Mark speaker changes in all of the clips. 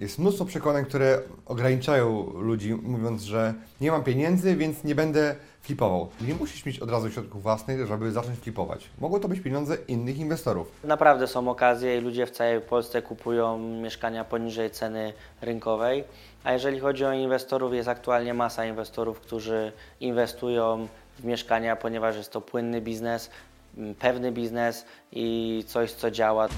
Speaker 1: Jest mnóstwo przekonań, które ograniczają ludzi, mówiąc, że nie mam pieniędzy, więc nie będę flipował. Nie musisz mieć od razu środków własnych, żeby zacząć flipować. Mogą to być pieniądze innych inwestorów.
Speaker 2: Naprawdę są okazje i ludzie w całej Polsce kupują mieszkania poniżej ceny rynkowej. A jeżeli chodzi o inwestorów, jest aktualnie masa inwestorów, którzy inwestują w mieszkania, ponieważ jest to płynny biznes, pewny biznes i coś, co działa.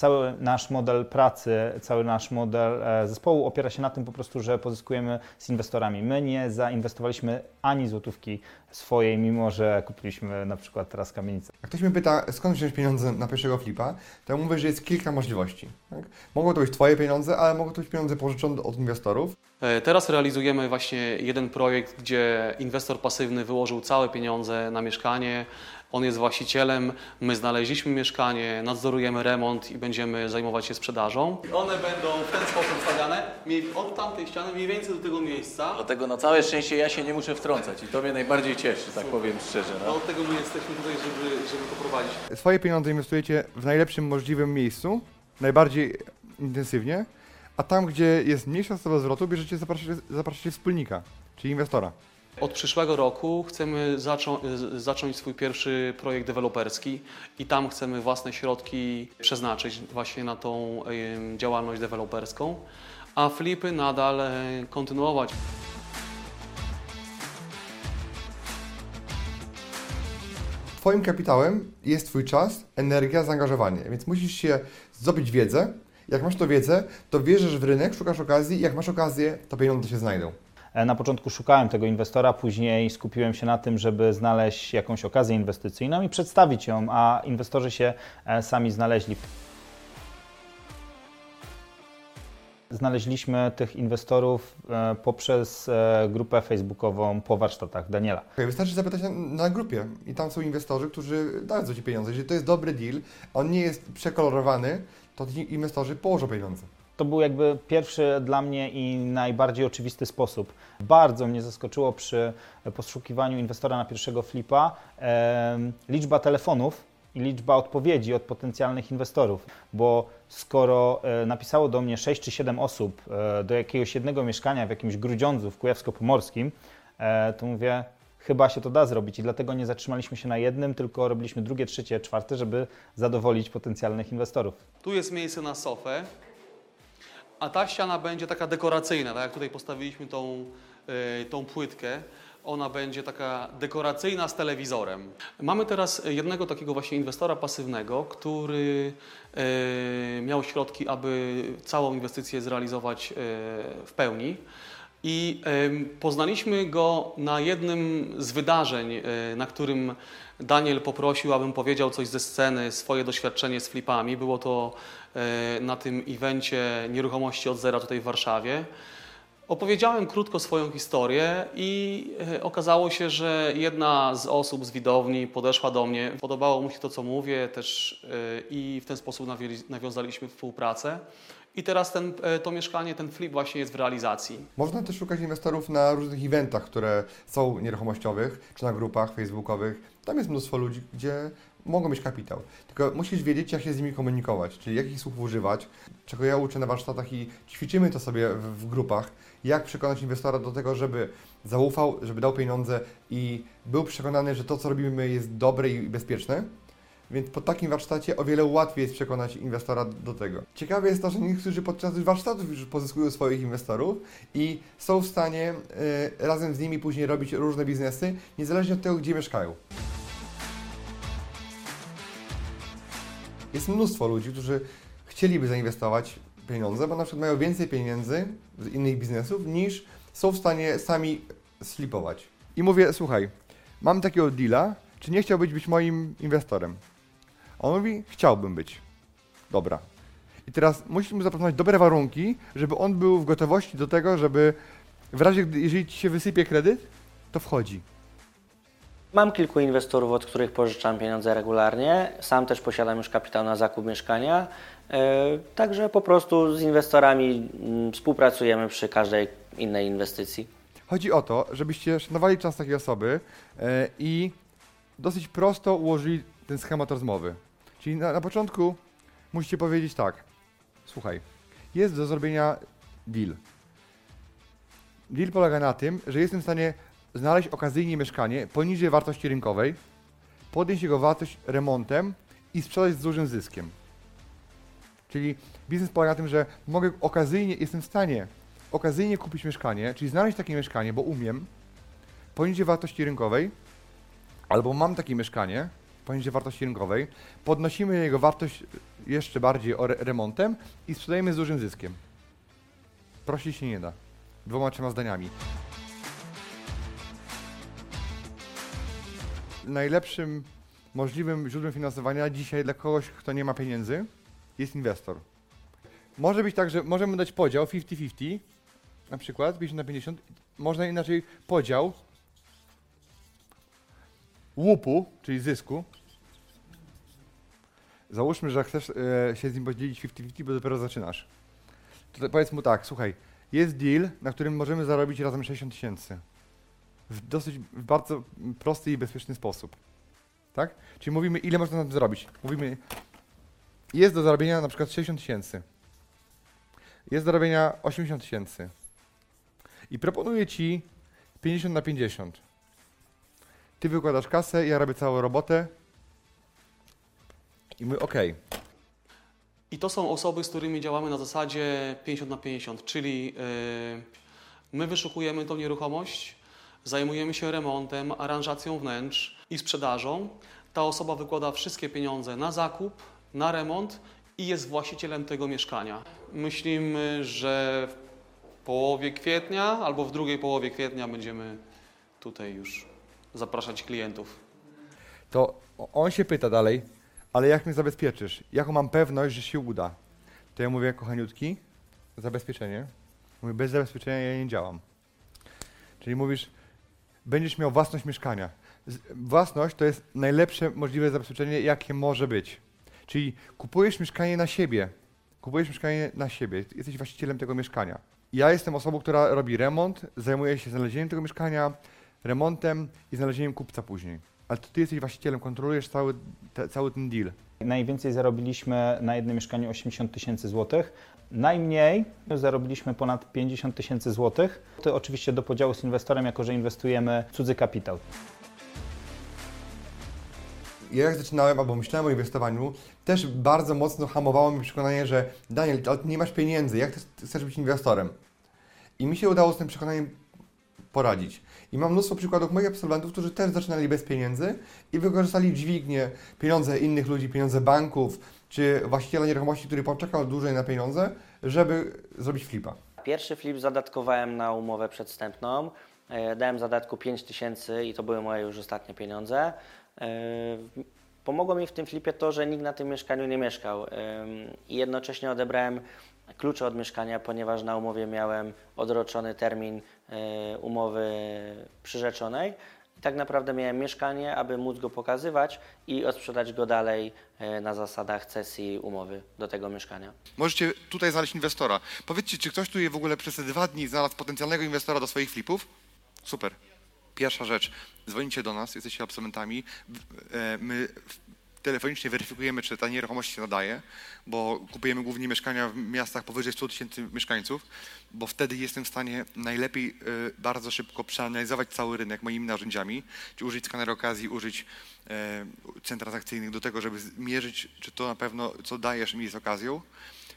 Speaker 3: Cały nasz model pracy, cały nasz model e, zespołu opiera się na tym po prostu, że pozyskujemy z inwestorami. My nie zainwestowaliśmy ani złotówki swojej, mimo że kupiliśmy na przykład teraz kamienicę.
Speaker 1: Jak ktoś mnie pyta, skąd wziąć pieniądze na pierwszego flipa, to ja mówię, że jest kilka możliwości. Tak? Mogą to być Twoje pieniądze, ale mogą to być pieniądze pożyczone od inwestorów.
Speaker 4: E, Teraz realizujemy właśnie jeden projekt, gdzie inwestor pasywny wyłożył całe pieniądze na mieszkanie. On jest właścicielem, my znaleźliśmy mieszkanie, nadzorujemy remont i będziemy zajmować się sprzedażą. One będą w ten sposób stawiane, mniej- od tamtej ściany mniej więcej do tego miejsca.
Speaker 5: Dlatego na całe szczęście ja się nie muszę wtrącać i to mnie najbardziej cieszy, tak powiem szczerze.
Speaker 4: No
Speaker 5: No.
Speaker 4: od tego my jesteśmy tutaj, żeby, żeby to prowadzić.
Speaker 1: Swoje pieniądze inwestujecie w najlepszym możliwym miejscu, najbardziej intensywnie, a tam, gdzie jest mniejsza stopa zwrotu, bierzecie, zapraszacie, zapraszacie wspólnika, czyli inwestora.
Speaker 4: Od przyszłego roku chcemy zaczą zacząć swój pierwszy projekt deweloperski i tam chcemy własne środki przeznaczyć właśnie na tą działalność deweloperską, a flipy nadal e, kontynuować.
Speaker 1: Twoim kapitałem jest Twój czas, energia, zaangażowanie, więc musisz się zdobyć wiedzę. Jak masz tą wiedzę, to wierzysz w rynek, szukasz okazji, jak masz okazję, to pieniądze się znajdą.
Speaker 3: E, Na początku szukałem tego inwestora, później skupiłem się na tym, żeby znaleźć jakąś okazję inwestycyjną i przedstawić ją, a inwestorzy się e, sami znaleźli. Znaleźliśmy tych inwestorów e, poprzez grupę facebookową po warsztatach Daniela.
Speaker 1: Wystarczy zapytać na, na grupie i tam są inwestorzy, którzy dadzą Ci pieniądze. Jeżeli to jest dobry deal, on nie jest przekolorowany, to ci inwestorzy położą pieniądze.
Speaker 3: To był jakby pierwszy dla mnie i najbardziej oczywisty sposób. Bardzo mnie zaskoczyło przy poszukiwaniu inwestora na pierwszego flipa em, liczba telefonów i liczba odpowiedzi od potencjalnych inwestorów, bo skoro e, napisało do mnie 6 czy 7 osób e, do jakiegoś jednego mieszkania w jakimś Grudziądzu w Kujawsko-Pomorskim, e, to mówię, chyba się to da zrobić i dlatego nie zatrzymaliśmy się na jednym, tylko robiliśmy drugie, trzecie, czwarte, żeby zadowolić potencjalnych inwestorów.
Speaker 4: Tu jest miejsce na sofę, a ta ściana będzie taka dekoracyjna, tak jak tutaj postawiliśmy tą, y, tą płytkę. Ona będzie taka dekoracyjna z telewizorem. Mamy teraz jednego takiego właśnie inwestora pasywnego, który y, miał środki, aby całą inwestycję zrealizować y, w pełni. I poznaliśmy go na jednym z wydarzeń, e, na którym Daniel poprosił, abym powiedział coś ze sceny, swoje doświadczenie z flipami. Było to e, na tym evencie nieruchomości od zera tutaj w Warszawie. Opowiedziałem krótko swoją historię i e, okazało się, że jedna z osób z widowni podeszła do mnie. Podobało mu się to, co mówię też e, i w ten sposób nawiązaliśmy współpracę. I teraz ten, e, to mieszkanie, ten flip właśnie jest w realizacji.
Speaker 1: Można też szukać inwestorów na różnych eventach, które są nieruchomościowych, czy na grupach facebookowych. Tam jest mnóstwo ludzi, gdzie mogą mieć kapitał. Tylko musisz wiedzieć, jak się z nimi komunikować, czyli jakich słów używać, czego ja uczę na warsztatach i ćwiczymy to sobie w, w grupach, jak przekonać inwestora do tego, żeby zaufał, żeby dał pieniądze i był przekonany, że to, co robimy jest dobre i bezpieczne. Więc po takim warsztacie o wiele łatwiej jest przekonać inwestora do tego. Ciekawe jest to, że niektórzy podczas warsztatów już pozyskują swoich inwestorów i są w stanie y, razem z nimi później robić różne biznesy, niezależnie od tego, gdzie mieszkają. Jest mnóstwo ludzi, którzy chcieliby zainwestować pieniądze, bo na przykład mają więcej pieniędzy z innych biznesów niż są w stanie sami slipować. I mówię, słuchaj, mam takiego deala, czy nie chciałbyś być moim inwestorem? On mówi, chciałbym być. Dobra. I teraz musisz mu zaproponować dobre warunki, żeby on był w gotowości do tego, żeby w razie, gdy, jeżeli ci się wysypie kredyt, to wchodzi.
Speaker 2: Mam kilku inwestorów, od których pożyczam pieniądze regularnie. Sam też posiadam już kapitał na zakup mieszkania. E, Także po prostu z inwestorami mm, współpracujemy przy każdej innej inwestycji.
Speaker 1: Chodzi o to, żebyście szanowali czas takiej osoby e, i dosyć prosto ułożyli ten schemat rozmowy. Czyli na, na początku musicie powiedzieć tak. Słuchaj, jest do zrobienia deal. Deal polega na tym, że jestem w stanie znaleźć okazyjnie mieszkanie poniżej wartości rynkowej, podnieść jego wartość remontem i sprzedać z dużym zyskiem. Czyli biznes polega na tym, że mogę okazyjnie, jestem w stanie okazyjnie kupić mieszkanie, czyli znaleźć takie mieszkanie, bo umiem, poniżej wartości rynkowej, albo mam takie mieszkanie poniżej wartości rynkowej, podnosimy jego wartość jeszcze bardziej re- remontem i sprzedajemy z dużym zyskiem. Prościej się nie da. Dwoma, trzema zdaniami. Najlepszym możliwym źródłem finansowania dzisiaj dla kogoś, kto nie ma pieniędzy, jest inwestor. Może być tak, że możemy dać podział 50-50, na przykład 50 na 50. Można inaczej podział łupu, czyli zysku. Załóżmy, że chcesz e, się z nim podzielić 50-50, bo dopiero zaczynasz. To powiedz mu tak, słuchaj, jest deal, na którym możemy zarobić razem 60 tysięcy. W dosyć, w bardzo prosty i bezpieczny sposób. Tak? Czyli mówimy, ile można na tym zrobić. Mówimy, jest do zarobienia na przykład 60 tysięcy. Jest do robienia 80 tysięcy. I proponuję ci 50 na 50. Ty wykładasz kasę, ja robię całą robotę. I my, okej.
Speaker 4: I to są osoby, z którymi działamy na zasadzie 50 na 50, czyli yy, my wyszukujemy tą nieruchomość, zajmujemy się remontem, aranżacją wnętrz i sprzedażą. Ta osoba wykłada wszystkie pieniądze na zakup, na remont i jest właścicielem tego mieszkania. Myślimy, że w połowie kwietnia albo w drugiej połowie kwietnia będziemy tutaj już zapraszać klientów.
Speaker 1: To on się pyta dalej, ale jak mnie zabezpieczysz? Jaką mam pewność, że się uda? To ja mówię, kochaniutki, zabezpieczenie. Mówię, bez zabezpieczenia ja nie działam. Czyli mówisz, będziesz miał własność mieszkania. Własność to jest najlepsze możliwe zabezpieczenie, jakie może być. Czyli kupujesz mieszkanie na siebie. Kupujesz mieszkanie na siebie. Jesteś właścicielem tego mieszkania. Ja jestem osobą, która robi remont, zajmuje się znalezieniem tego mieszkania, remontem i znalezieniem kupca później. Ale to ty jesteś właścicielem, kontrolujesz cały, te, cały ten deal.
Speaker 3: Najwięcej zarobiliśmy na jednym mieszkaniu 80 tysięcy złotych. Najmniej zarobiliśmy ponad 50 tysięcy złotych. To oczywiście do podziału z inwestorem, jako że inwestujemy w cudzy kapitał.
Speaker 1: Ja jak zaczynałem, albo myślałem o inwestowaniu, też bardzo mocno hamowało mi przekonanie, że Daniel, ale ty nie masz pieniędzy, jak ty chcesz być inwestorem? I mi się udało z tym przekonaniem poradzić. I mam mnóstwo przykładów moich absolwentów, którzy też zaczynali bez pieniędzy i wykorzystali dźwignię, pieniądze innych ludzi, pieniądze banków, czy właściciela nieruchomości, który poczekał dłużej na pieniądze, żeby zrobić flipa.
Speaker 2: Pierwszy flip zadatkowałem na umowę przedstępną. E, Dałem zadatku 5 tysięcy i to były moje już ostatnie pieniądze. E, Pomogło mi w tym flipie to, że nikt na tym mieszkaniu nie mieszkał Ym, i jednocześnie odebrałem klucze od mieszkania, ponieważ na umowie miałem odroczony termin e, umowy przyrzeczonej. Tak naprawdę miałem mieszkanie, aby móc go pokazywać i odsprzedać go dalej e, na zasadach cesji umowy do tego mieszkania.
Speaker 1: Możecie tutaj znaleźć inwestora. Powiedzcie, czy ktoś tu w ogóle przez te dwa dni znalazł potencjalnego inwestora do swoich flipów? Super. Pierwsza rzecz, dzwonicie do nas, jesteście absolwentami, e, my telefonicznie weryfikujemy, czy ta nieruchomość się nadaje, bo kupujemy głównie mieszkania w miastach powyżej 100 tysięcy mieszkańców, bo wtedy jestem w stanie najlepiej e, bardzo szybko przeanalizować cały rynek moimi narzędziami, czy użyć skaner okazji, użyć e, cen transakcyjnych do tego, żeby zmierzyć, czy to na pewno, co dajesz mi jest okazją.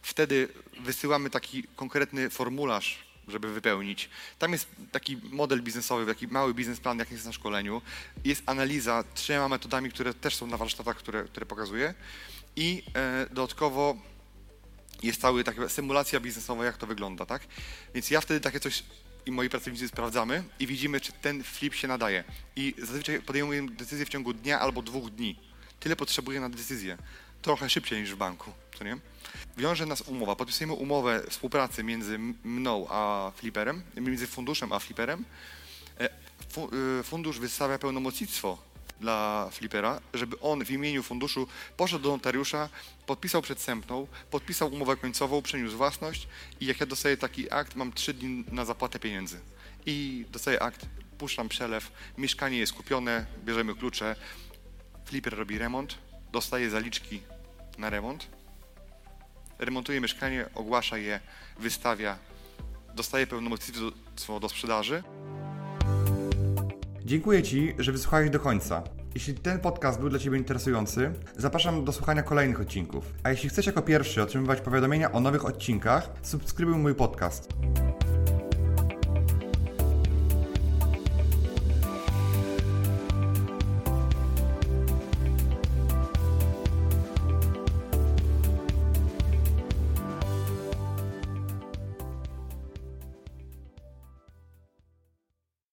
Speaker 1: Wtedy wysyłamy taki konkretny formularz, żeby wypełnić. Tam jest taki model biznesowy, taki mały biznesplan, jak jest na szkoleniu. Jest analiza trzema metodami, które też są na warsztatach, które, które pokazuję. I e, dodatkowo jest cały taka symulacja biznesowa, jak to wygląda, tak? Więc ja wtedy takie coś i moi pracownicy sprawdzamy i widzimy, czy ten flip się nadaje. I zazwyczaj podejmujemy decyzję w ciągu dnia albo dwóch dni. tyle potrzebuje na decyzję. Trochę szybciej niż w banku, co nie? Wiąże nas umowa, podpisujemy umowę współpracy między mną a fliperem, między funduszem a fliperem. E, y, Fundusz wystawia pełnomocnictwo dla flipera, żeby on w imieniu funduszu poszedł do notariusza, podpisał przedsępną, podpisał umowę końcową, przeniósł własność i jak ja dostaję taki akt, mam trzy dni na zapłatę pieniędzy. I dostaję akt, puszczam przelew, mieszkanie jest kupione, bierzemy klucze, flipper robi remont, dostaje zaliczki na remont, remontuje mieszkanie, ogłasza je, wystawia, dostaje pełnomocnictwo do sprzedaży. Dziękuję Ci, że wysłuchałeś do końca. Jeśli ten podcast był dla Ciebie interesujący, zapraszam do słuchania kolejnych odcinków. A jeśli chcesz jako pierwszy otrzymywać powiadomienia o nowych odcinkach, subskrybuj mój podcast.